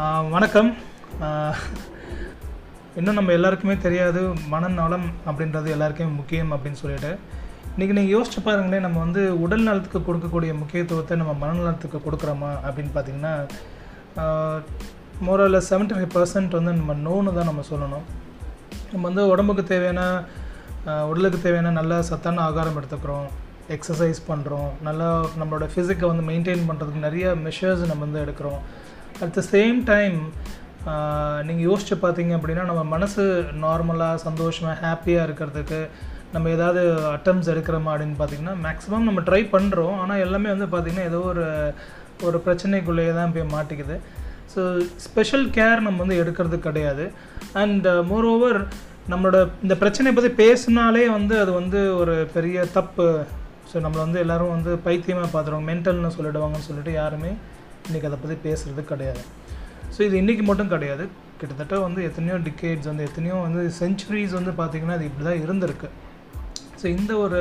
வணக்கம். இன்னும் நம்ம எல்லாருக்குமே தெரியாது மனநலம் அப்படின்றது எல்லாருக்குமே முக்கியம் அப்படின்னு சொல்லிட்டு. இன்றைக்கி நீங்கள் யோசிச்சு பாருங்களேன் நம்ம வந்து உடல் நலத்துக்கு கொடுக்கக்கூடிய முக்கியத்துவத்தை நம்ம மனநலத்துக்கு கொடுக்குறோமா அப்படின்னு பார்த்தீங்கன்னா மோரில் செவன்ட்டி ஃபைவ் பர்சன்ட் வந்து நம்ம நோன்னு தான் நம்ம சொல்லணும். நம்ம வந்து உடம்புக்கு தேவையான உடலுக்கு தேவையான நல்ல சத்தான ஆகாரம் எடுத்துக்கிறோம் எக்ஸசைஸ் பண்ணுறோம் நல்லா நம்மளோட ஃபிசிக்கை வந்து மெயின்டைன் பண்ணுறதுக்கு நிறைய மெஷர்ஸ் நம்ம வந்து எடுக்கிறோம். அட் த சேம் டைம் நீங்கள் யோசிச்சு பார்த்தீங்க அப்படின்னா நம்ம மனசு நார்மலாக சந்தோஷமாக ஹாப்பியாக இருக்கிறதுக்கு நம்ம ஏதாவது அட்டம்ஸ் எடுக்கிறோமா அப்படின்னு பார்த்தீங்கன்னா மேக்ஸிமம் நம்ம ட்ரை பண்ணுறோம் ஆனால் எல்லாமே வந்து பார்த்திங்கன்னா ஏதோ ஒரு ஒரு பிரச்சனைக்குள்ளேயே தான் போய் மாட்டிக்குது. ஸோ ஸ்பெஷல் கேர் நம்ம வந்து எடுக்கிறது கிடையாது. அண்ட் மோர் ஓவர் நம்மளோட இந்த பிரச்சனையை பற்றி பேசினாலே வந்து அது வந்து ஒரு பெரிய தப்பு. ஸோ நம்மளை வந்து எல்லோரும் வந்து பைத்தியமாக பார்த்துருவாங்க. மென்டல்னு சொல்லிடுவாங்கன்னு சொல்லிட்டு யாருமே இன்றைக்கி அதை பற்றி பேசுகிறது கிடையாது. ஸோ இது இன்றைக்கி மட்டும் கிடையாது. கிட்டத்தட்ட வந்து எத்தனையோ டிகேட்ஸ் வந்து எத்தனையோ வந்து செஞ்சுரிஸ் வந்து பார்த்திங்கன்னா அது இப்படி தான் இருந்திருக்கு. ஸோ இந்த ஒரு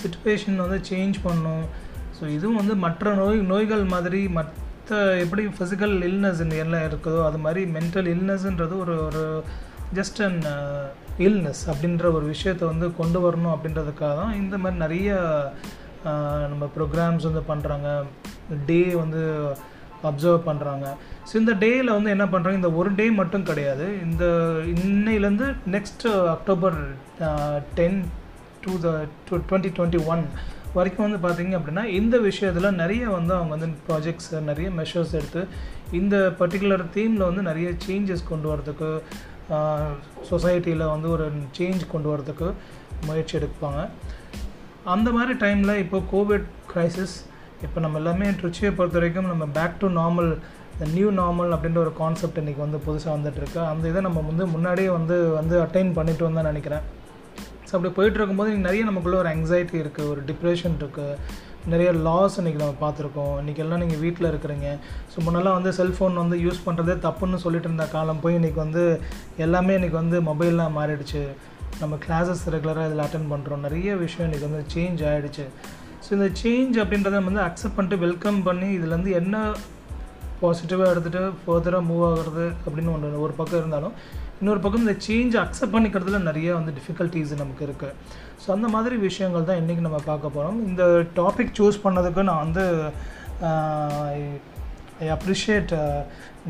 சுச்சுவேஷன் வந்து சேஞ்ச் பண்ணும். ஸோ இதுவும் வந்து மற்ற நோய் நோய்கள் மாதிரி மற்ற எப்படி ஃபிசிக்கல் இல்னஸ் எல்லாம் இருக்குதோ அது மாதிரி மென்டல் இல்னஸ்ன்றது ஒரு ஒரு ஜஸ்ட் அன் இல்னஸ் அப்படின்ற ஒரு விஷயத்தை வந்து கொண்டு வரணும் அப்படின்றதுக்காக தான் இந்த மாதிரி நிறைய நம்ம ப்ரோக்ராம்ஸ் வந்து பண்ணுறாங்க டே வந்து அப்சர்வ் பண்ணுறாங்க ஸோ இந்த டேயில் வந்து என்ன பண்ணுறாங்க இந்த ஒரு டே மட்டும் கிடையாது. இந்த இன்னையிலேருந்து next October ten to the two twenty twenty one வரைக்கும் வந்து பார்த்தீங்க அப்படின்னா இந்த விஷயத்தில் நிறைய வந்து அவங்க வந்து ப்ராஜெக்ட்ஸ் நிறைய மெஷர்ஸ் எடுத்து இந்த பர்டிகுலர் தீமில் வந்து நிறைய சேஞ்சஸ் கொண்டு வரதுக்கு சொசைட்டியில் வந்து ஒரு சேஞ்ச் கொண்டு வரதுக்கு முயற்சி எடுப்பாங்க. அந்த மாதிரி டைமில் இப்போ கோவிட் க்ரைசிஸ் இப்போ நம்ம எல்லாமே ட்ரிச்சியை பொறுத்த வரைக்கும் நம்ம பேக் டு நார்மல் இந்த நியூ நார்மல் அப்படின்ற ஒரு கான்செப்ட் இன்றைக்கி வந்து புதுசாக வந்துட்டுருக்கு. அந்த இதை நம்ம வந்து முன்னாடியே வந்து வந்து அட்டைன் பண்ணிட்டு வந்தா நினைக்கிறேன். ஸோ அப்படி போயிட்டு இருக்கும்போது நிறைய நமக்குள்ளே ஒரு anxiety இருக்குது ஒரு டிப்ரெஷன் இருக்குது நிறைய லாஸ் இன்றைக்கி நம்ம பார்த்துருக்கோம். இன்றைக்கி எல்லாம் நீங்கள் வீட்டில் இருக்கிறீங்க. ஸோ முன்னெல்லாம் வந்து செல்ஃபோன் வந்து யூஸ் பண்ணுறதே தப்புன்னு சொல்லிட்டு இருந்த காலம் போய் இன்றைக்கி வந்து எல்லாமே இன்றைக்கி வந்து மொபைல்லாம் மாறிடுச்சு. நம்ம கிளாஸஸ் ரெகுலராக இதில் அட்டன் பண்ணுறோம் நிறைய விஷயம் இன்றைக்கி வந்து சேஞ்ச் ஆகிடுச்சு ஸோ இந்த சேஞ்ச் அப்படின்றத நம்ம வந்து அக்செப்ட் பண்ணிட்டு வெல்கம் பண்ணி இதுலேருந்து என்ன பாசிட்டிவாக எடுத்துகிட்டு ஃபர்தராக மூவ் ஆகுறது அப்படின்னு ஒன்று ஒரு பக்கம் இருந்தாலும் இன்னொரு பக்கம் இந்த சேஞ்ச் அக்செப்ட் பண்ணிக்கிறதுல நிறைய வந்து டிஃபிகல்ட்டிஸ் நமக்கு இருக்குது ஸோ அந்த மாதிரி விஷயங்கள் தான் இன்றைக்கி நம்ம பார்க்க போகிறோம் இந்த டாபிக் சூஸ் பண்ணதுக்கு நான் வந்து I appreciate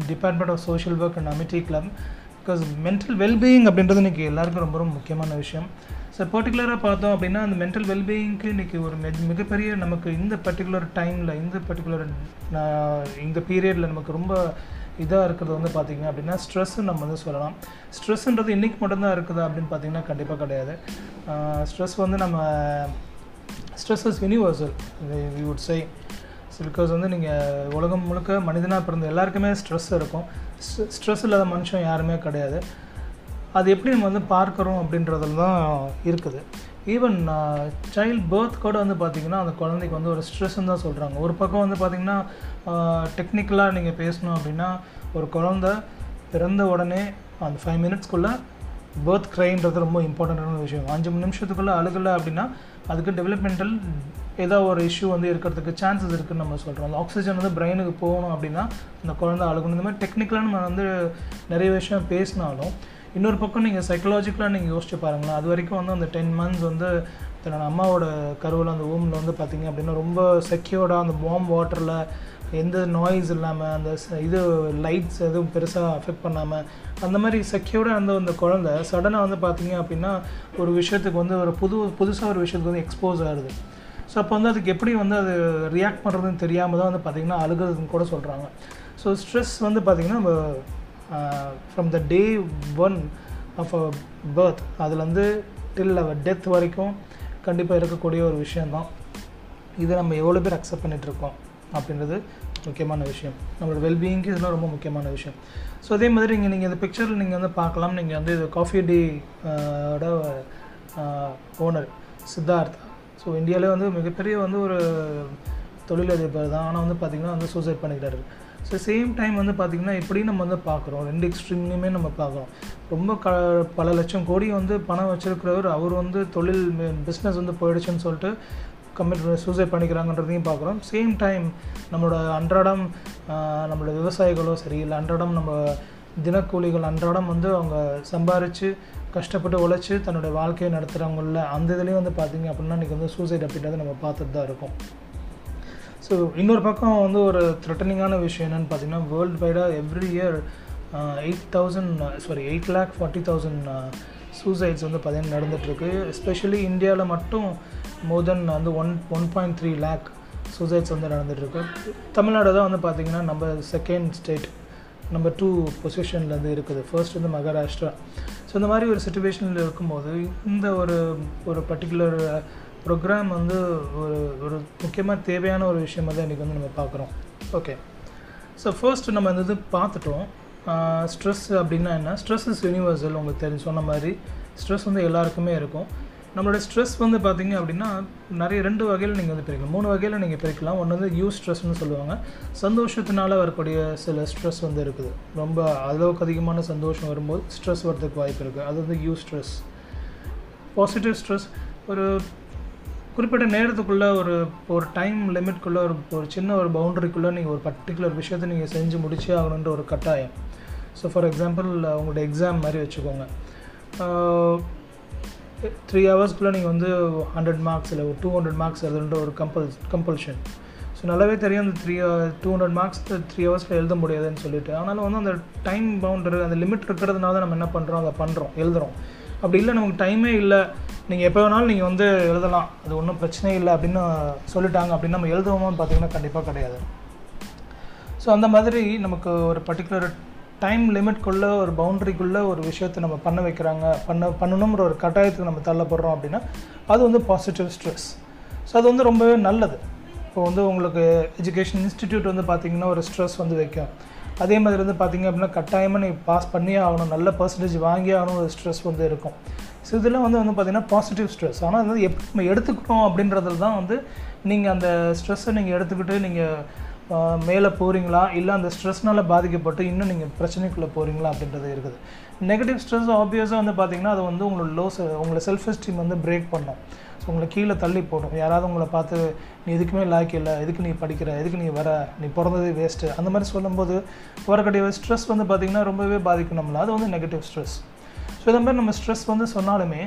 department of social work and Amity club because mental wellbeing அப்படின்றது இன்றைக்கி எல்லாருக்கும் ரொம்ப ரொம்ப முக்கியமான விஷயம். ஸோ பர்டிகுலராக பார்த்தோம் அப்படின்னா அந்த மென்டல் வெல்பீயிங்க்கு இன்றைக்கி ஒரு மெ- மிகப்பெரிய நமக்கு இந்த பர்டிகுலர் டைமில் இந்த பர்டிகுலர் இந்த பீரியடில் நமக்கு ரொம்ப இதாக இருக்கிறது வந்து பார்த்திங்க அப்படின்னா ஸ்ட்ரெஸ்ஸு நம்ம வந்து சொல்லலாம். ஸ்ட்ரெஸ்ஸுன்றது இன்றைக்கி மட்டும்தான் இருக்குதா அப்படின்னு பார்த்தீங்கன்னா கண்டிப்பாக கிடையாது. ஸ்ட்ரெஸ் வந்து நம்ம stress is universal we would say because வந்து நீங்கள் உலகம் முழுக்க மனிதனாக பிறந்த எல்லாருக்குமே ஸ்ட்ரெஸ் இருக்கும். ஸ்ட்ரெஸ் இல்லாத மனுஷன் யாருமே கிடையாது. அது எப்படி நம்ம வந்து பார்க்குறோம் அப்படின்றதுல தான் இருக்குது. ஈவன் சைல்ட் பேர்த் கூட வந்து பார்த்திங்கன்னா அந்த குழந்தைக்கு வந்து ஒரு ஸ்ட்ரெஸ்ன்னு தான் சொல்கிறாங்க ஒரு பக்கம் வந்து பார்த்திங்கன்னா டெக்னிக்கலாக நீங்கள் பேசணும் அப்படின்னா ஒரு குழந்த பிறந்த உடனே அந்த ஃபைவ் மினிட்ஸ்க்குள்ளே பேர்த் க்ரைன்றது ரொம்ப இம்பார்ட்டண்ட்டான விஷயம். அஞ்சு நிமிஷத்துக்குள்ளே அழுகலை அப்படின்னா அதுக்கு டெவலப்மெண்டல் ஏதோ ஒரு இஷ்யூ வந்து இருக்கிறதுக்கு சான்சஸ் இருக்குதுன்னு நம்ம சொல்கிறோம் அந்த ஆக்சிஜன் வந்து பிரெயினுக்கு போகணும் அப்படின்னா அந்த குழந்தை அழுகணும். இந்த மாதிரி டெக்னிக்கலாக நம்ம வந்து நிறைய விஷயம் பேசினாலும் இன்னொரு பக்கம் நீங்கள் சைக்கலாஜிக்கலாக நீங்கள் யோசிச்சு பாருங்களேன். அது வரைக்கும் வந்து அந்த டென் மந்த்ஸ் வந்து தன்னோட அம்மாவோட கருவில் அந்த ஊமில் வந்து பார்த்திங்க அப்படின்னா ரொம்ப செக்யூர்டாக அந்த வார்ம் வாட்டரில் எந்த நாய்ஸ் இல்லாமல் அந்த இது லைட்ஸ் எதுவும் பெருசாக அஃபெக்ட் பண்ணாமல் அந்த மாதிரி செக்யூர்டாக இருந்த அந்த குழந்தை சடனாக வந்து பார்த்தீங்க அப்படின்னா ஒரு விஷயத்துக்கு வந்து ஒரு புது புதுசாக ஒரு விஷயத்துக்கு வந்து எக்ஸ்போஸ் ஆகுது. ஸோ அப்போ வந்து அதுக்கு எப்படி வந்து அது ரியாக்ட் பண்ணுறதுன்னு தெரியாமல் தான் வந்து பார்த்திங்கன்னா அழுகுறதுன்னு கூட சொல்கிறாங்க ஸோ ஸ்ட்ரெஸ் வந்து பார்த்திங்கன்னா நம்ம from the day one of a birth அதுலேருந்து டில் அவர் டெத் வரைக்கும் கண்டிப்பாக இருக்கக்கூடிய ஒரு விஷயந்தான் இதை நம்ம எவ்வளோ பேர் அக்செப்ட் பண்ணிகிட்ருக்கோம் இருக்கோம்? அப்படின்றது முக்கியமான விஷயம். நம்மளோட வெல்பீயிங்க்கு இதெல்லாம் ரொம்ப முக்கியமான விஷயம். ஸோ அதே மாதிரி இங்கே நீங்கள் இந்த பிக்சரில் நீங்கள் வந்து பார்க்கலாம். நீங்கள் வந்து இது காஃபி டே ஓட ஓனர் சித்தார்த் ஸோ இந்தியாவிலே வந்து மிகப்பெரிய வந்து ஒரு தொழிலதிபர் தான். ஆனால் வந்து பார்த்திங்கன்னா வந்து சூசைட் பண்ணிக்கிட்டாரு. ஸோ சேம் டைம் வந்து பார்த்திங்கன்னா இப்படி நம்ம வந்து பார்க்குறோம். ரெண்டு எக்ஸ்ட்ரீம்லையுமே நம்ம பார்க்குறோம். ரொம்ப க பல லட்சம் கோடி வந்து பணம் வச்சிருக்கிறவர் அவர் வந்து தொழில் பிஸ்னஸ் வந்து போயிடுச்சுன்னு சொல்லிட்டு கம்மிட் சூசைட் பண்ணிக்கிறாங்கன்றதையும் பார்க்குறோம். சேம் டைம் நம்மளோட அன்றாடம் நம்மளோட விவசாயிகளோ சரி இல்லை அன்றாடம் நம்ம தினக்கூலிகள் அன்றாடம் வந்து அவங்க சம்பாரித்து கஷ்டப்பட்டு உழைச்சி தன்னோட வாழ்க்கையை நடத்துகிறவங்கள அந்த இதுலேயும் வந்து பார்த்திங்க அப்படின்னா இன்றைக்கி வந்து சூசைட் அப்படின்றத நம்ம பார்த்துட்டு தான் இருக்கோம். ஸோ இன்னொரு பக்கம் வந்து ஒரு த்ரெட்டனிங்கான விஷயம் என்னென்னு பார்த்தீங்கன்னா world வைடாக every year eight thousand sorry eight lakh forty thousand suicides வந்து பார்த்தீங்கன்னா நடந்துகிட்ருக்கு எஸ்பெஷலி இந்தியாவில் மட்டும் மோர் தென் வந்து one one point three lakh suicides வந்து நடந்துகிட்ருக்கு தமிழ்நாடு தான் வந்து பார்த்திங்கன்னா நம்ம செகண்ட் ஸ்டேட் நம்பர் டூ பொசிஷனில் வந்து இருக்குது. ஃபர்ஸ்ட் வந்து மகாராஷ்டிரா. ஸோ இந்த மாதிரி ஒரு சுச்சுவேஷனில் இருக்கும்போது இந்த ஒரு ஒரு பர்டிகுலர் ப்ரோக்ராம் uh, வந்து ஒரு ஒரு முக்கியமாக தேவையான ஒரு விஷயமா தான் இன்றைக்கி வந்து நம்ம பார்க்குறோம் ஓகே ஸோ ஃபர்ஸ்ட் நம்ம இந்த இது பார்த்துட்டோம். ஸ்ட்ரெஸ் அப்படின்னா என்ன? ஸ்ட்ரெஸ் இஸ் யூனிவர்சல் உங்களுக்கு தெரிஞ்சு சொன்ன மாதிரி. ஸ்ட்ரெஸ் வந்து எல்லாருக்குமே இருக்கும். நம்மளோட ஸ்ட்ரெஸ் வந்து பார்த்தீங்க அப்படின்னா நிறைய ரெண்டு வகையில் நீங்கள் வந்து பிரிக்கலாம். மூணு வகையில் நீங்கள் பிரிக்கலாம். ஒன்று வந்து யூ ஸ்ட்ரெஸ்னு சொல்லுவாங்க. சந்தோஷத்தினால வரக்கூடிய சில ஸ்ட்ரெஸ் வந்து இருக்குது. ரொம்ப அளவுக்கு அதிகமான சந்தோஷம் வரும்போது ஸ்ட்ரெஸ் வரதுக்கு வாய்ப்பு இருக்குது அது வந்து யூ ஸ்ட்ரெஸ் பாசிட்டிவ் ஸ்ட்ரெஸ் ஒரு குறிப்பிட்ட நேரத்துக்குள்ளே ஒரு ஒரு டைம் லிமிட்குள்ளே ஒரு ஒரு சின்ன ஒரு பவுண்டரிக்குள்ளே நீங்கள் ஒரு பர்டிகுலர் விஷயத்தை நீங்கள் செஞ்சு முடிச்சே ஆகணுன்ற ஒரு கட்டாயம். ஸோ ஃபார் எக்ஸாம்பிள் உங்களோட எக்ஸாம் மாதிரி வச்சுக்கோங்க. த்ரீ ஹவர்ஸ்க்குள்ளே நீங்கள் வந்து ஹண்ட்ரட் மார்க்ஸ் இல்லை ஒரு டூ ஹண்ட்ரட் மார்க்ஸ் எழுதுன்ற ஒரு கம்பல் கம்பல்ஷன் ஸோ நல்லாவே தெரியும் அந்த three two hundred marks three ஹவர்ஸில் எழுத முடியாதுன்னு சொல்லிட்டு. ஆனாலும் வந்து அந்த டைம் பவுண்டர் அந்த லிமிட் இருக்கிறதுனால தான் நம்ம என்ன பண்ணுறோம் அதை பண்ணுறோம் எழுதுகிறோம் அப்படி இல்லை நமக்கு டைமே இல்லை. நீங்கள் எப்போ வேணாலும் நீங்கள் வந்து எழுதலாம். அது ஒன்றும் பிரச்சனை இல்லை அப்படின்னு சொல்லிட்டாங்க அப்படின்னு நம்ம எழுதுவோமான்னு பார்த்தீங்கன்னா கண்டிப்பாக கிடையாது. ஸோ அந்த மாதிரி நமக்கு ஒரு பர்டிகுலர் டைம் லிமிட்குள்ளே ஒரு பவுண்டரிக்குள்ளே ஒரு விஷயத்தை நம்ம பண்ண வைக்கிறாங்க. பண்ண பண்ணணுங்கிற ஒரு கட்டாயத்துக்கு நம்ம தள்ளப்படுறோம் அப்படின்னா அது வந்து பாசிட்டிவ் ஸ்ட்ரெஸ் ஸோ அது வந்து ரொம்பவே நல்லது. இப்போ வந்து உங்களுக்கு எஜுகேஷன் இன்ஸ்டிடியூட் வந்து பார்த்திங்கன்னா ஒரு ஸ்ட்ரெஸ் வந்து வைக்கும். அதே மாதிரி வந்து பார்த்திங்க அப்படின்னா கட்டாயமாக நீங்கள் பாஸ் பண்ணியே ஆகணும். நல்ல பர்சன்டேஜ் வாங்கியே ஆகணும் ஒரு ஸ்ட்ரெஸ் வந்து இருக்கும். ஸோ இதெல்லாம் வந்து வந்து பார்த்திங்கன்னா பாசிட்டிவ் ஸ்ட்ரெஸ் ஆனால் அது வந்து எப்படி நம்ம எடுத்துக்கிட்டோம் அப்படின்றதுல தான் வந்து நீங்கள் அந்த ஸ்ட்ரெஸ்ஸை நீங்கள் எடுத்துக்கிட்டு நீங்கள் மேலே போகிறீங்களா இல்லை அந்த ஸ்ட்ரெஸ்னால் பாதிக்கப்பட்டு இன்னும் நீங்கள் பிரச்சனைக்குள்ளே போகிறீங்களா அப்படின்றது இருக்குது. நெகட்டிவ் ஸ்ட்ரெஸ் ஆப்வியஸாக வந்து பார்த்திங்கன்னா அது வந்து உங்களோட லோஸ் உங்களை செல்ஃப் எஸ்டீம் வந்து பிரேக் பண்ணும். ஸோ உங்களை கீழே தள்ளி போடும். யாராவது உங்களை பார்த்து நீ எதுக்குமே லாய்க்கு இல்லை. எதுக்கு நீ படிக்கிற? எதுக்கு நீ வர? நீ பிறந்ததே வேஸ்ட்டு அந்த மாதிரி சொல்லும்போது வரக்கூடிய ஸ்ட்ரெஸ் வந்து பார்த்திங்கன்னா ரொம்பவே பாதிக்கும் நம்மளை. அது வந்து நெகட்டிவ் ஸ்ட்ரெஸ் ஸோ இந்த மாதிரி நம்ம ஸ்ட்ரெஸ் வந்து சொன்னாலுமே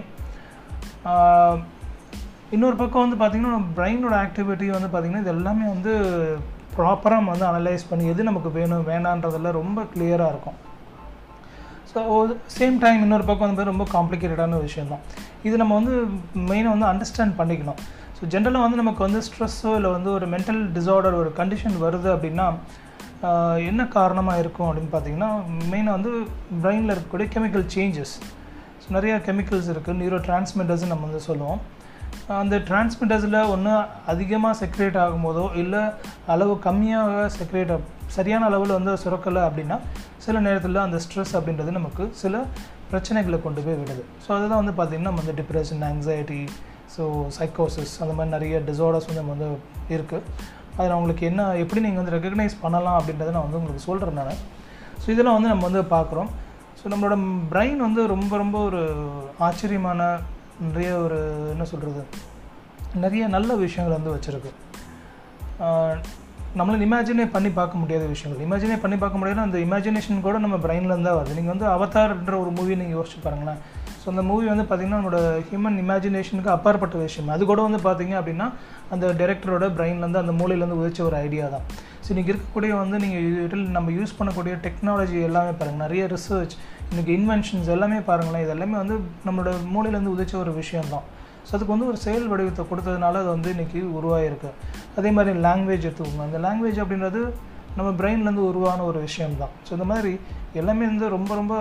இன்னொரு பக்கம் வந்து பார்த்திங்கன்னா பிரெயினோட ஆக்டிவிட்டி வந்து பார்த்திங்கன்னா இது எல்லாமே வந்து ப்ராப்பராக வந்து அனலைஸ் பண்ணி எது நமக்கு வேணும் வேணான்றதெல்லாம் ரொம்ப கிளியராக இருக்கும். ஸோ சேம் டைம் இன்னொரு பக்கம் வந்து ரொம்ப காம்ப்ளிகேட்டடான விஷயம் தான். இது நம்ம வந்து மெயினாக வந்து அண்டர்ஸ்டாண்ட் பண்ணிக்கணும். ஸோ ஜென்ரலாக வந்து நமக்கு வந்து ஸ்ட்ரெஸ்ஸோ இல்லை வந்து ஒரு மென்டல் டிசார்டர் ஒரு கண்டிஷன் வருது அப்படின்னா என்ன காரணமாக இருக்கும் அப்படின்னு பார்த்தீங்கன்னா மெயினாக வந்து பிரெயினில் இருக்கக்கூடிய கெமிக்கல் சேஞ்சஸ் ஸோ நிறையா கெமிக்கல்ஸ் இருக்குது நியூரோ டிரான்ஸ்மிட்டர்ஸ் நம்ம வந்து சொல்லுவோம். அந்த டிரான்ஸ்மிட்டர்ஸில் ஒன்று அதிகமாக செக்ரேட் ஆகும்போதோ இல்லை அளவு கம்மியாக செக்ரேட் சரியான அளவில் வந்து சுரக்கலை அப்படின்னா சில நேரத்தில் அந்த ஸ்ட்ரெஸ் அப்படின்றது நமக்கு சில பிரச்சனைகளை கொண்டு போய் விடுது. ஸோ அதுதான் வந்து பார்த்திங்கன்னா நம்ம வந்து டிப்ரெஷன் ஆங்ஸைட்டி ஸோ சைக்கோசிஸ் அந்த மாதிரி நிறைய டிசார்டர்ஸ் வந்து நம்ம வந்து இருக்குது அதில் உங்களுக்கு என்ன எப்படி நீங்கள் வந்து ரெக்கக்னைஸ் பண்ணலாம் அப்படின்றத நான் வந்து உங்களுக்கு சொல்கிறேன் நான். ஸோ இதெல்லாம் வந்து நம்ம வந்து பார்க்குறோம். ஸோ நம்மளோட பிரெயின் வந்து ரொம்ப ரொம்ப ஒரு ஆச்சரியமான நிறைய ஒரு என்ன சொல்கிறது நிறைய நல்ல விஷயங்கள் வந்து வச்சுருக்கு. நம்மளால் இமேஜினே பண்ணி பார்க்க முடியாத விஷயங்கள். இமேஜினே பண்ணி பார்க்க முடியாதுன்னா அந்த இமேஜினேஷன் கூட நம்ம பிரெயின்லேருந்து தான் வருது நீங்கள் வந்து அவதார்ன்ற ஒரு மூவி நீங்கள் யோசிச்சு பாருங்களேன். ஸோ அந்த மூவி வந்து பார்த்திங்கன்னா நம்மளோட ஹியூமன் இமேஜினேஷனுக்கு அப்பாற்பட்ட விஷயம். அது கூட வந்து பார்த்தீங்க அப்படின்னா அந்த டேரக்டரோட பிரெயின்லேருந்து அந்த மூலையிலேருந்து உதிச்ச ஒரு ஐடியா தான். ஸோ இன்றைக்கி இருக்கக்கூடிய வந்து நீங்கள் நம்ம யூஸ் பண்ணக்கூடிய டெக்னாலஜி எல்லாமே பாருங்கள் நிறைய ரிசர்ச் இன்றைக்கி இன்வென்ஷன்ஸ் எல்லாமே பாருங்களேன் இது எல்லாமே வந்து நம்மளோட மூலையிலேருந்து உதிச்ச ஒரு விஷயம் தான் ஸோ அதுக்கு வந்து ஒரு செயல் வடிவத்தை கொடுத்ததுனால அது வந்து இன்றைக்கி உருவாகிருக்கு அதே மாதிரி லாங்குவேஜ் எடுத்துக்கோங்க. அந்த லாங்குவேஜ் அப்படின்றது நம்ம பிரெயின்லேருந்து உருவான ஒரு விஷயம் தான் ஸோ இந்த மாதிரி எல்லாமே வந்து ரொம்ப ரொம்ப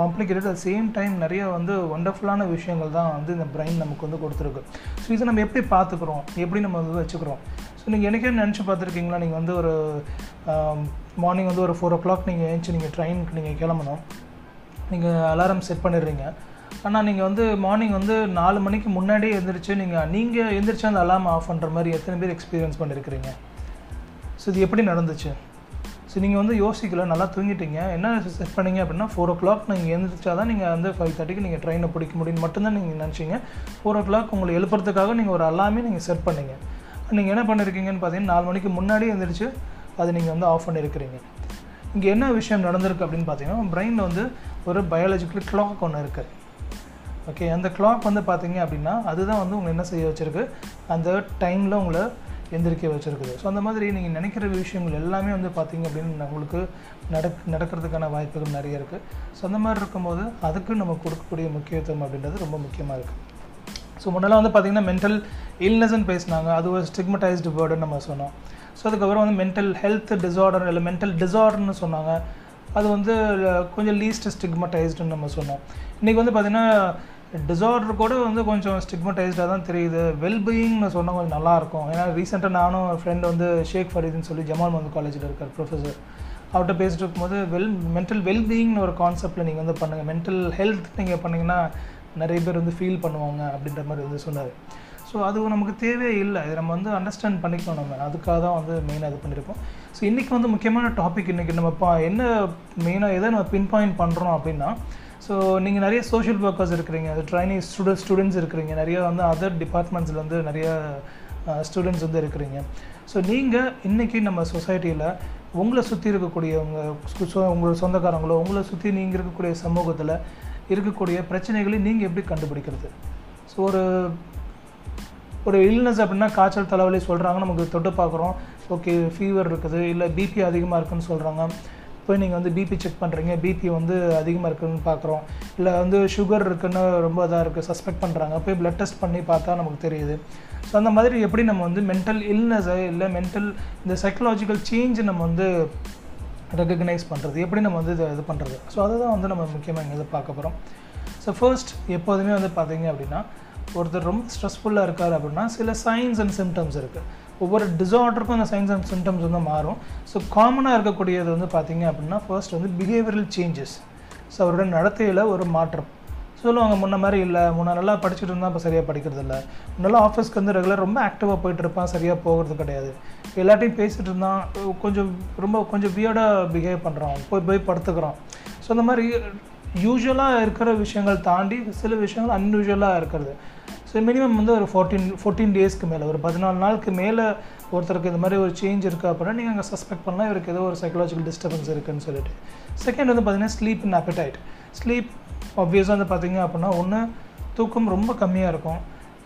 காம்ப்ளிகேட்டட் அட் சேம் டைம் நிறைய வந்து ஒண்டர்ஃபுல்லான விஷயங்கள் தான் வந்து இந்த பிரெயின் நமக்கு வந்து கொடுத்துருக்கு. ஸோ இதை நம்ம எப்படி பார்த்துக்குறோம்? எப்படி நம்ம வந்து வச்சுக்கிறோம்? ஸோ நீங்கள் எனக்கே நினச்சி பார்த்துருக்கீங்களா? நீங்கள் வந்து ஒரு மார்னிங் வந்து ஒரு ஃபோர் ஓ கிளாக் நீங்கள் ஏஞ்சி நீங்கள் ட்ரெயினுக்கு நீங்கள் கிளம்பணும். நீங்கள் அலாரம் செட் பண்ணிடுறீங்க. ஆனால் நீங்கள் வந்து மார்னிங் வந்து நாலு மணிக்கு முன்னாடியே எழுந்திரிச்சு நீங்கள் நீங்கள் எழுந்திரிச்சு அந்த அலாரம் ஆஃப் பண்ணுற மாதிரி எத்தனை பேர் எக்ஸ்பீரியன்ஸ் பண்ணியிருக்கிறீங்க ஸோ இது எப்படி நடந்துச்சு? ஸோ நீங்கள் வந்து யோசிக்கல நல்லா தூங்கிட்டீங்க. என்ன செட் பண்ணீங்க அப்படின்னா ஃபோர் ஓ கிளாக் நீங்கள் எழுந்திரிச்சா தான் நீங்கள் வந்து ஃபைவ் தேர்ட்டிக்கு நீங்கள் ட்ரெயினை பிடிக்க முடியும்னு மட்டும்தான் நீங்கள் நினச்சிங்க. ஃபோர் ஓ கிளாக் உங்களை எழுப்புறதுக்காக நீங்கள் ஒரு அலாமே நீங்கள் செட் பண்ணீங்க. நீங்கள் என்ன பண்ணியிருக்கீங்கன்னு பார்த்தீங்கன்னா நாலு மணிக்கு முன்னாடி எழுந்திரிச்சு அதை நீங்கள் வந்து ஆஃப் பண்ணியிருக்கிறீங்க இங்கே என்ன விஷயம் நடந்திருக்கு அப்படின்னு பார்த்தீங்கன்னா பிரெயினில் வந்து ஒரு பயாலஜிக்கல் கிளாக் ஒன்று இருக்குது ஓகே அந்த கிளாக் வந்து பார்த்தீங்க அப்படின்னா அதுதான் வந்து உங்களை என்ன செய்ய வச்சுருக்கு? அந்த டைமில் உங்களை எந்திரிக்க வச்சுருக்குது. ஸோ அந்த மாதிரி நீங்கள் நினைக்கிற விஷயங்கள் எல்லாமே வந்து பார்த்தீங்க அப்படின்னு உங்களுக்கு நடக் நடக்கிறதுக்கான வாய்ப்புகள் நிறைய இருக்குது ஸோ அந்த மாதிரி இருக்கும்போது அதுக்கு நம்ம கொடுக்கக்கூடிய முக்கியத்துவம் அப்படின்றது ரொம்ப முக்கியமாக இருக்குது ஸோ முன்னெல்லாம் வந்து பார்த்திங்கன்னா மென்டல் இல்னஸ்ன்னு பேசினாங்க. அது ஒரு ஸ்டிக்மடைஸ்டு வேர்டுன்னு நம்ம சொன்னோம். ஸோ அதுக்கப்புறம் வந்து மென்டல் ஹெல்த் டிசார்டர் இல்லை மென்டல் டிசார்டர்னு சொன்னாங்க. அது வந்து கொஞ்சம் லீஸ்ட் ஸ்டிக்மட்டைஸ்டுன்னு நம்ம சொன்னோம். இன்றைக்கி வந்து பார்த்திங்கன்னா டிசார்டர் கூட வந்து கொஞ்சம் ஸ்டிக்மட்டைஸ்டாக தான் தெரியுது. வெல்பீயிங்னு சொன்னால் கொஞ்சம் நல்லாயிருக்கும் ஏன்னா ரீசெண்டாக நானும் ஃப்ரெண்ட் வந்து ஷேக் ஃபரீதுன்னு சொல்லி ஜமால் மந்து காலேஜில் இருக்கார் ப்ரொஃபஸர் அவர்கிட்ட பேசிட்டு இருக்கும்போது வெல் மென்டல் வெல்பீயிங்னு ஒரு கான்செப்டில் நீங்கள் வந்து பண்ணுங்கள் மென்டல் ஹெல்த் நீங்கள் பண்ணிங்கன்னா நிறைய பேர் வந்து ஃபீல் பண்ணுவாங்க அப்படின்ற மாதிரி வந்து சொன்னார். ஸோ அது நமக்கு தேவையே இல்லை. இதை நம்ம வந்து அண்டர்ஸ்டாண்ட் பண்ணிக்கணும் நம்ம. அதுக்காக தான் வந்து மெயினாக இது பண்ணியிருக்கோம். ஸோ இன்றைக்கி வந்து முக்கியமான டாபிக் இன்றைக்கி நம்ம பா என்ன மெயினாக எதை நம்ம பின் பாயிண்ட் பண்ணுறோம் அப்படின்னா ஸோ நீங்கள் நிறைய சோஷியல் ஒர்க்கர்ஸ் இருக்கிறீங்க அது ட்ரைனிங் ஸ்டூடெண்ட் ஸ்டூடெண்ட்ஸ் இருக்கிறீங்க நிறைய வந்து அதர் டிபார்ட்மெண்ட்ஸ்லேருந்து நிறைய ஸ்டூடெண்ட்ஸ் வந்து இருக்கிறீங்க. ஸோ நீங்கள் இன்றைக்கி நம்ம சொசைட்டியில் உங்களை சுற்றி இருக்கக்கூடியவங்க உங்களோட சொந்தக்காரங்களோ உங்களை சுற்றி நீங்கள் இருக்கக்கூடிய சமூகத்தில் இருக்கக்கூடிய பிரச்சனைகளை நீங்கள் எப்படி கண்டுபிடிக்கிறது? ஸோ ஒரு ஒரு இல்னஸ் அப்படின்னா காய்ச்சல் தலைவலி சொல்கிறாங்க நமக்கு தொட்டு பார்க்குறோம். ஓகே ஃபீவர் இருக்குது. இல்லை பிபி அதிகமாக இருக்குதுன்னு சொல்கிறாங்க போய் நீங்கள் வந்து பிபி செக் பண்ணுறீங்க பிபி வந்து அதிகமாக இருக்குதுன்னு பார்க்குறோம். இல்லை வந்து சுகர் இருக்குன்னு ரொம்ப இதாக இருக்குது சஸ்பெக்ட் பண்ணுறாங்க போய் ப்ளட் டெஸ்ட் பண்ணி பார்த்தா நமக்கு தெரியுது. ஸோ அந்த மாதிரி எப்படி நம்ம வந்து மென்டல் இல்னஸை இல்லை மென்டல் இந்த சைக்கலாஜிக்கல் சேஞ்சை நம்ம வந்து ரெக்கக்னைஸ் பண்ணுறது எப்படி நம்ம வந்து இதை இது பண்ணுறது ஸோ அதை தான் வந்து நம்ம முக்கியமாக இங்கே பார்க்க போகிறோம் ஸோ ஃபர்ஸ்ட் எப்போதுமே வந்து பார்த்தீங்க அப்படின்னா ஒருத்தர் ரொம்ப ஸ்ட்ரெஸ்ஃபுல்லாக இருக்கார் அப்படின்னா சில சைன்ஸ் அண்ட் சிம்டம்ஸ் இருக்குது ஒவ்வொரு டிசார்டருக்கும் அந்த சைன்ஸ் அண்ட் சிம்டம்ஸ் வந்து மாறும். ஸோ காமனாக இருக்கக்கூடியது வந்து பார்த்தீங்க அப்படின்னா ஃபர்ஸ்ட் வந்து பிஹேவியரல் சேஞ்சஸ் ஸோ அவரோட நடத்தையில் ஒரு மாற்றம். சொல்லுவாங்க முன்ன மாதிரி இல்லை. முன்ன நல்லா படிச்சுட்டு இருந்தால் இப்போ சரியாக படிக்கிறது இல்லை. நல்லா ஆஃபீஸ்க்கு வந்து ரெகுலர் ரொம்ப ஆக்டிவாக போயிட்டு இருப்பான். சரியாக போகிறது கிடையாது. எல்லாட்டையும் பேசிகிட்டு இருந்தான். கொஞ்சம் ரொம்ப கொஞ்சம் வியர்டாக பிஹேவ் பண்ணுறான் போய் போய் படுத்துக்கிறான். ஸோ அந்த மாதிரி யூஸ்வலாக இருக்கிற விஷயங்கள் தாண்டி சில விஷயங்கள் அன்யூஷுவலாக இருக்கிறது. ஸோ மினிமம் வந்து ஒரு ஃபோர்டீன் ஃபோர்டீன் டேஸ்க்கு மேலே ஒரு பதினாலு நாளுக்கு மேலே ஒருத்தருக்கு இந்த மாதிரி ஒரு சேஞ்ச் இருக்குது அப்படின்னா நீங்கள் அங்கே சஸ்பெக்ட் பண்ணலாம். இவருக்கு ஏதோ ஒரு சைக்கலாஜிக்கல் டிஸ்டர்பன்ஸ் இருக்குன்னு சொல்லிட்டு. செகண்ட் வந்து பார்த்தீங்கன்னா ஸ்லீப் அண்ட் அப்பிடைட் ஸ்லீப் ஆப்வியஸாக வந்து பார்த்தீங்க அப்படின்னா ஒன்று தூக்கம் ரொம்ப கம்மியாக இருக்கும்.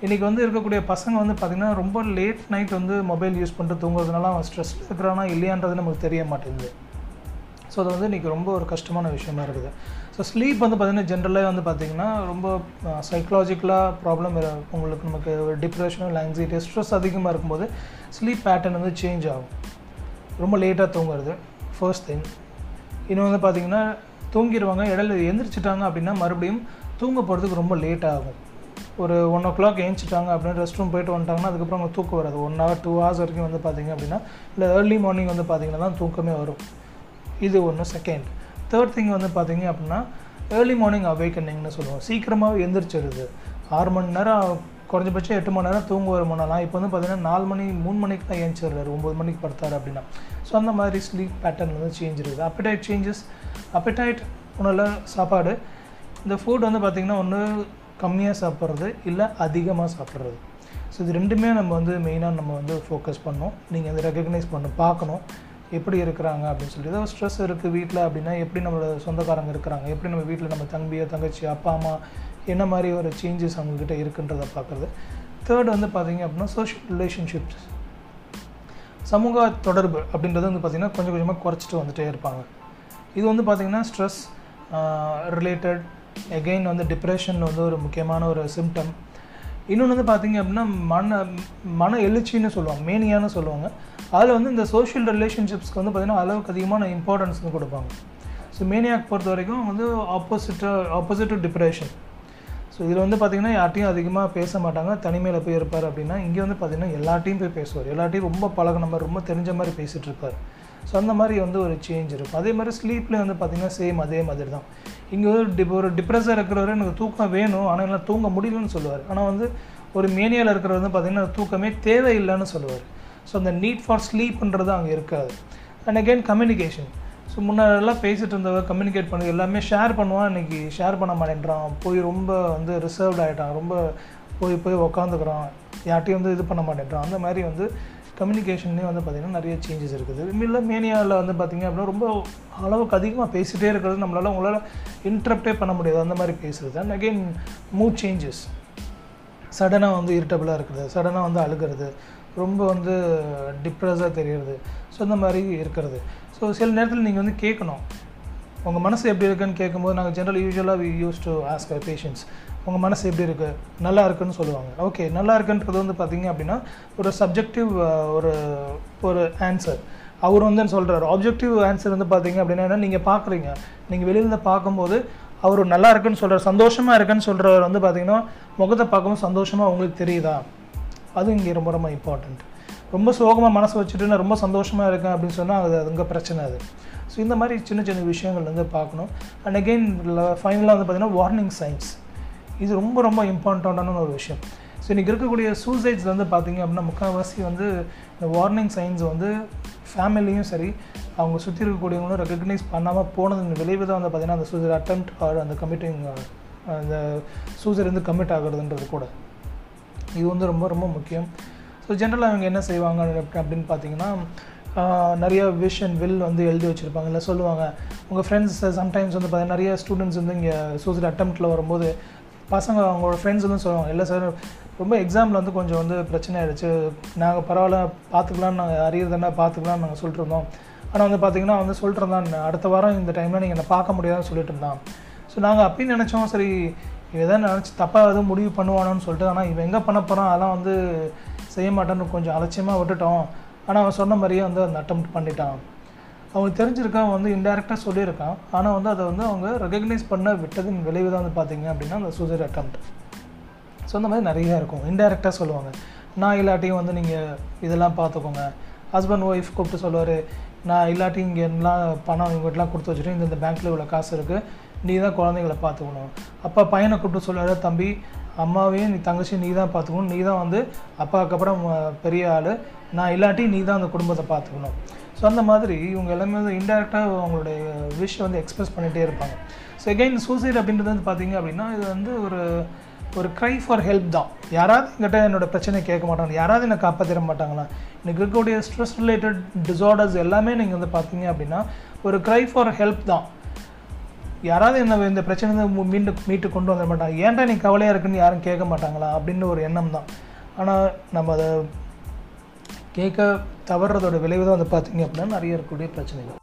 இன்றைக்கி வந்து இருக்கக்கூடிய பசங்க வந்து பார்த்திங்கன்னா ரொம்ப லேட் நைட் வந்து மொபைல் யூஸ் பண்ணிட்டு தூங்குறதுனால அவன் ஸ்ட்ரெஸ்ஸில் இருக்கிறானா இல்லையான்றது நமக்கு தெரிய மாட்டேங்குது. ஸோ அது வந்து இன்றைக்கி ரொம்ப ஒரு கஷ்டமான விஷயமா இருக்குது. ஸோ ஸ்லீப் வந்து பார்த்திங்கன்னா ஜென்ரலாக வந்து பார்த்திங்கன்னா ரொம்ப சைக்கலாஜிக்கலாக ப்ராப்ளம் உங்களுக்கு நமக்கு ஒரு டிப்ரெஷன் ஆங்ஸைட்டி ஸ்ட்ரெஸ் அதிகமாக இருக்கும்போது ஸ்லீப் பேட்டர்ன் வந்து சேஞ்ச் ஆகும். ரொம்ப லேட்டாக தூங்குறது ஃபர்ஸ்ட் திங் இன்னும் வந்து பார்த்திங்கன்னா தூங்கிடுவாங்க இடையில எந்திரிச்சிட்டாங்க அப்படின்னா மறுபடியும் தூங்க போகிறதுக்கு ரொம்ப லேட் ஆகும். ஒரு ஒன் ஓ கிளாக் ஏஞ்சிட்டாங்க அப்படின்னு ரெஸ்ட் ரூம் போயிட்டு வந்துட்டாங்கன்னா அதுக்கப்புறம் அவங்க தூக்கம் வராது. ஒன் ஹவர் டூ ஹவர்ஸ் வரைக்கும் வந்து பார்த்திங்க அப்படின்னா இல்லை ஏர்லி மார்னிங் வந்து பார்த்திங்கன்னா தான் தூக்கமே வரும். இது ஒன்று செகண்ட் தேர்ட் திங் வந்து பார்த்தீங்க அப்படின்னா ஏர்லி மார்னிங் அவேக்கனிங்னு சொல்லுவோம். சீக்கிரமாக எந்திரிச்சிருது. ஆறு மணி நேரம் குறைஞ்சபட்சம் எட்டு மணி நேரம் தூங்குவார் முன்னெல்லாம். இப்போ வந்து பார்த்தீங்கன்னா நாலு மணி மூணு மணிக்கு தான் ஏஞ்சிடுறாரு ஒம்பது மணிக்கு படுத்தாரு அப்படின்னா. ஸோ அந்த மாதிரி ஸ்லீப் பேட்டர்ன் வந்து சேஞ்ச் இருக்குது. அப்படைட் சேஞ்சஸ் அப்படைட் ஒன்றும் சாப்பாடு. இந்த ஃபுட் வந்து பார்த்திங்கன்னா ஒன்று கம்மியாக சாப்பிட்றது இல்லை அதிகமாக சாப்பிட்றது. ஸோ இது ரெண்டுமே நம்ம வந்து மெயினாக நம்ம வந்து ஃபோக்கஸ் பண்ணோம் நீங்கள் அதை ரெக்கக்னைஸ் பண்ண பார்க்கணும். எப்படி இருக்கிறாங்க அப்படின்னு சொல்லி ஏதோ ஸ்ட்ரெஸ் இருக்குது வீட்டில் அப்படின்னா எப்படி நம்மளோட சொந்தக்காரங்க இருக்கிறாங்க? எப்படி நம்ம வீட்டில் நம்ம தம்பியோ தங்கச்சி அப்பா அம்மா என்ன மாதிரி ஒரு சேஞ்சஸ் அவங்கக்கிட்ட இருக்குன்றதை பார்க்குறது. தேர்ட் வந்து பார்த்தீங்க அப்படின்னா சோஷியல் ரிலேஷன்ஷிப்ஸ் சமூக தொடர்பு அப்படின்றது வந்து பார்த்திங்கன்னா கொஞ்சம் கொஞ்சமாக குறைச்சிட்டு வந்துகிட்டே இருப்பாங்க. இது வந்து பார்த்திங்கன்னா ஸ்ட்ரெஸ் ரிலேட்டட் எகெயின் வந்து டிப்ரெஷன் வந்து ஒரு முக்கியமான ஒரு சிம்டம் இன்னொன்று வந்து பார்த்திங்க அப்படின்னா மன மன எழுச்சின்னு சொல்லுவாங்க மேனியான்னு சொல்லுவாங்க. அதில் வந்து இந்த சோஷியல் ரிலேஷன்ஷிப்ஸ்க்கு வந்து பார்த்திங்கன்னா அளவுக்கு அதிகமான இம்பார்ட்டன்ஸ் வந்து கொடுப்பாங்க. ஸோ மேனியாக் பொறுத்த வரைக்கும் வந்து ஆப்போசிட்டாக ஆப்போசிட் டு டிப்ரெஷன் ஸோ இதில் வந்து பார்த்திங்கன்னா யார்ட்டையும் அதிகமாக பேச மாட்டாங்க. தனிமையில் போய் இருப்பார் அப்படின்னா இங்கே வந்து பார்த்திங்கன்னா எல்லாட்டையும் போய் பேசுவார். எல்லாட்டையும் ரொம்ப பழகின மாதிரி ரொம்ப தெரிஞ்ச மாதிரி பேசிகிட்டு இருப்பார். ஸோ அந்த மாதிரி வந்து ஒரு சேஞ்ச் இருக்கும். அதே மாதிரி ஸ்லீப்லேயே வந்து பார்த்திங்கன்னா சேம் அதே மாதிரி தான். இங்கே ஒரு டிப் ஒரு டிப்ரெஸாக இருக்கிறவர் எனக்கு தூக்கம் வேணும் ஆனால் என்னால் தூங்க முடியலன்னு சொல்லுவார். ஆனால் வந்து ஒரு மேனியாவில் இருக்கிறவர் வந்து பார்த்திங்கன்னா தூக்கமே தேவையில்லைன்னு சொல்லுவார். ஸோ அந்த நீட் ஃபார் ஸ்லீப்ன்றது அங்கே இருக்காது. அண்ட் அகெயின் கம்யூனிகேஷன் ஸோ முன்னாடிலாம் பேசிகிட்டு இருந்தவ கம்யூனிகேட் பண்ணி எல்லாமே ஷேர் பண்ணுவான். இன்றைக்கி ஷேர் பண்ண மாட்டேன்றான். போய் ரொம்ப வந்து ரிசர்வ்ட் ஆகிட்டான் ரொம்ப போய் போய் உக்காந்துக்கிறான். யார்ட்டையும் வந்து இது பண்ண மாட்டேன்றான். அந்த மாதிரி வந்து கம்யூனிகேஷன்லேயும் வந்து பார்த்திங்கன்னா நிறைய சேஞ்சஸ் இருக்குது. இல்லை மேனியாவில் வந்து பார்த்திங்க அப்படின்னா ரொம்ப அளவுக்கு அதிகமாக பேசிகிட்டே இருக்கிறது நம்மளால் உங்களால் இன்ட்ரப்டே பண்ண முடியாது. அந்த மாதிரி பேசுகிறது அண்ட் அகெயின் மூட் சேஞ்சஸ் சடனாக வந்து இரிட்டபிளாக இருக்குது. சடனாக வந்து அழுகிறது. ரொம்ப வந்து டிப்ரெஸாக தெரியுறது ஸோ இந்த மாதிரி இருக்கிறது. ஸோ சில நேரத்தில் நீங்கள் வந்து கேட்கணும். உங்கள் மனசு எப்படி இருக்குன்னு கேட்கும்போது நாங்கள் ஜென்ரல் யூஸ்வலாக we use to ask patients உங்கள் மனசு எப்படி இருக்குது நல்லா இருக்குன்னு சொல்லுவாங்க. ஓகே நல்லா இருக்குன்றது வந்து பார்த்தீங்க அப்படின்னா ஒரு சப்ஜெக்டிவ் ஒரு ஒரு ஆன்சர் அவர் வந்து சொல்கிறார் ஆப்ஜெக்டிவ் ஆன்சர் வந்து பார்த்தீங்க அப்படின்னா நீங்கள் பார்க்குறீங்க நீங்கள் வெளியில் பார்க்கும்போது அவர் நல்லா இருக்குன்னு சொல்கிறார் சந்தோஷமாக இருக்குன்னு சொல்கிறவர் வந்து பார்த்தீங்கன்னா முகத்தை பார்க்கும்போது சந்தோஷமாக உங்களுக்கு தெரியுதா? அது இங்கே ரொம்ப ரொம்ப இம்பார்ட்டண்ட் ரொம்ப சோகமாக மனசு வச்சுட்டு நான் ரொம்ப சந்தோஷமாக இருக்கேன் அப்படின்னு சொன்னால் அது அதுங்க பிரச்சனை அது. ஸோ இந்த மாதிரி சின்ன சின்ன விஷயங்கள் வந்து பார்க்கணும். அண்ட் அகெயின் ஃபைனலாக வந்து பார்த்திங்கன்னா வார்னிங் சைன்ஸ் இது ரொம்ப ரொம்ப இம்பார்ட்டண்ட்டான ஒரு விஷயம். ஸோ இன்றைக்கி இருக்கக்கூடிய சூசைட்ஸ் வந்து பார்த்திங்க அப்படின்னா முக்கால்வாசி வந்து இந்த வார்னிங் சைன்ஸ் வந்து ஃபேமிலியும் சரி அவங்க சுற்றி இருக்கக்கூடியவங்களும் ரெக்கக்னைஸ் பண்ணாமல் போனது விளைவு தான் வந்து பார்த்திங்கன்னா அந்த சூசைட் அட்டம் ஆர் அந்த கமிட்டிங் அந்த சூசைட் வந்து கமிட் ஆகுறதுன்றது கூட. இது வந்து ரொம்ப ரொம்ப முக்கியம். ஸோ ஜென்ரலாக அவங்க என்ன செய்வாங்க அப்படின்னு பார்த்தீங்கன்னா நிறைய விஷ் அண்ட் வில் வந்து எழுதி வச்சுருப்பாங்க. இல்லை சொல்லுவாங்க உங்கள் ஃப்ரெண்ட்ஸ் சம்டைம்ஸ் வந்து பார்த்தீங்கன்னா நிறைய ஸ்டூடெண்ட்ஸ் வந்து இங்கே சூசைட் அட்டம்ப்டில் வரும்போது பசங்க அவங்களோட ஃப்ரெண்ட்ஸ் சொல்லுவாங்க. இல்லை சார் ரொம்ப எக்ஸாமில் வந்து கொஞ்சம் வந்து பிரச்சனை ஆகிடுச்சு நாங்கள் பரவாயில்ல பார்த்துக்கலான்னு நாங்கள் அறியறதுனா பார்த்துக்கலாம்னு நாங்கள் சொல்லிட்டு இருந்தோம் ஆனால் வந்து பார்த்திங்கன்னா வந்து சொல்லிட்டு இருந்தான் அடுத்த வாரம் இந்த டைமில் நீங்கள் என்னை பார்க்க முடியாதுன்னு சொல்லிட்டு இருந்தான் ஸோ நாங்கள் அப்பயும் நினச்சோம். சரி இவன் எதாவது நினச்சி தப்பாக எதுவும் முடிவு பண்ணுவானோன்னு சொல்லிட்டு ஆனால் இவன் எங்கே பண்ண போகிறான் அதெல்லாம் வந்து செய்ய மாட்டேன்னு கொஞ்சம் அலட்சியமாக விட்டுட்டோம். ஆனால் அவன் சொன்ன மாதிரியே வந்து அந்த அட்டம் பண்ணிட்டான். அவனுக்கு தெரிஞ்சிருக்கான் வந்து இன்டெரக்டாக சொல்லியிருக்கான். ஆனால் வந்து அதை வந்து அவங்க ரெகக்னைஸ் பண்ண விட்டதின் விளைவு தான் வந்து பார்த்தீங்க அப்படின்னா அந்த சூசைட் அட்டம் ஸோ அந்த மாதிரி நிறையா இருக்கும். இன்டெரக்டாக சொல்லுவாங்க. நான் இல்லாட்டியும் வந்து நீங்கள் இதெல்லாம் பார்த்துக்கோங்க. ஹஸ்பண்ட் ஒய்ஃப் கூப்பிட்டு சொல்லுவார் நான் இல்லாட்டி இங்கே எல்லாம் பணம் இவங்ககிட்டலாம் கொடுத்து வச்சுட்டு இந்த இந்த பேங்க்கில் இவ்வளோ காசு இருக்குது நீ தான் குழந்தைங்கள பார்த்துக்கணும். அப்பா பையனை கூப்பிட்டு சொல்லுவார் தம்பி அம்மாவையும் நீ தங்கச்சி நீ தான் பார்த்துக்கணும். நீ தான் வந்து அப்பாவுக்கு அப்புறம் பெரிய ஆள். நான் இல்லாட்டி நீ தான் அந்த குடும்பத்தை பார்த்துக்கணும். ஸோ அந்த மாதிரி இவங்க எல்லாமே வந்து இன்டெரக்டாக அவங்களுடைய விஷ் வந்து எக்ஸ்பிரஸ் பண்ணிகிட்டே இருப்பாங்க. ஸோ எகைன் சூசைட் அப்படின்றது வந்து பார்த்தீங்க அப்படின்னா இது வந்து ஒரு ஒரு க்ரை ஃபார் ஹெல்ப் தான். யாராவது என்கிட்ட என்னோடய பிரச்சனை கேட்க மாட்டாங்க யாராவது என்னை காப்பாற்றிட மாட்டாங்களா? எனக்கு இருக்கக்கூடிய ஸ்ட்ரெஸ் ரிலேட்டட் டிசார்டர்ஸ் எல்லாமே நீங்கள் வந்து பார்த்தீங்க அப்படின்னா ஒரு க்ரை ஃபார் ஹெல்ப் தான். யாராவது என்ன இந்த பிரச்சனை மீண்டு மீட்டு கொண்டு வந்துட மாட்டாங்க. ஏன்டா நீ கவலையாக இருக்குன்னு யாரும் கேட்க மாட்டாங்களா? அப்படின்னு ஒரு எண்ணம் தான். ஆனால் நம்ம அதை கேட்க தவறுறதோட விளைவு தான் வந்து பார்த்தீங்க அப்படின்னா நிறைய இருக்கக்கூடிய பிரச்சனைகள்.